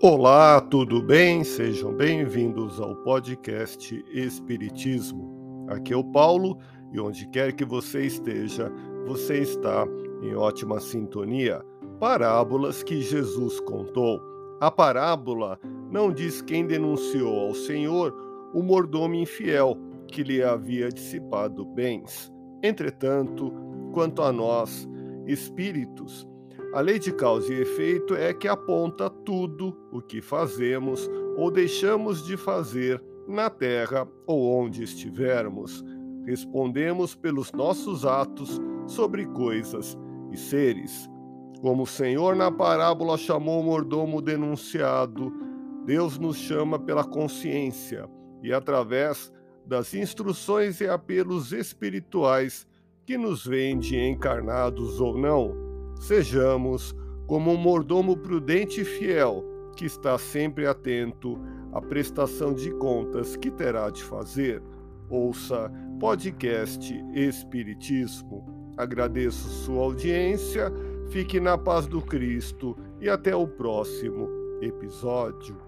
Olá, tudo bem? Sejam bem-vindos ao podcast Espiritismo. Aqui é o Paulo e onde quer que você esteja, você está em ótima sintonia. Parábolas que Jesus contou. A parábola não diz quem denunciou ao Senhor o mordomo infiel que lhe havia dissipado bens. Entretanto, quanto a nós, espíritos, a lei de causa e efeito é que aponta tudo o que fazemos ou deixamos de fazer na terra ou onde estivermos. Respondemos pelos nossos atos sobre coisas e seres. Como o Senhor na parábola chamou o mordomo denunciado, Deus nos chama pela consciência e através das instruções e apelos espirituais que nos vende encarnados ou não Sejamos como um mordomo prudente e fiel, que está sempre atento à prestação de contas que terá de fazer. Ouça podcast Espiritismo. Agradeço sua audiência, fique na paz do Cristo e até o próximo episódio.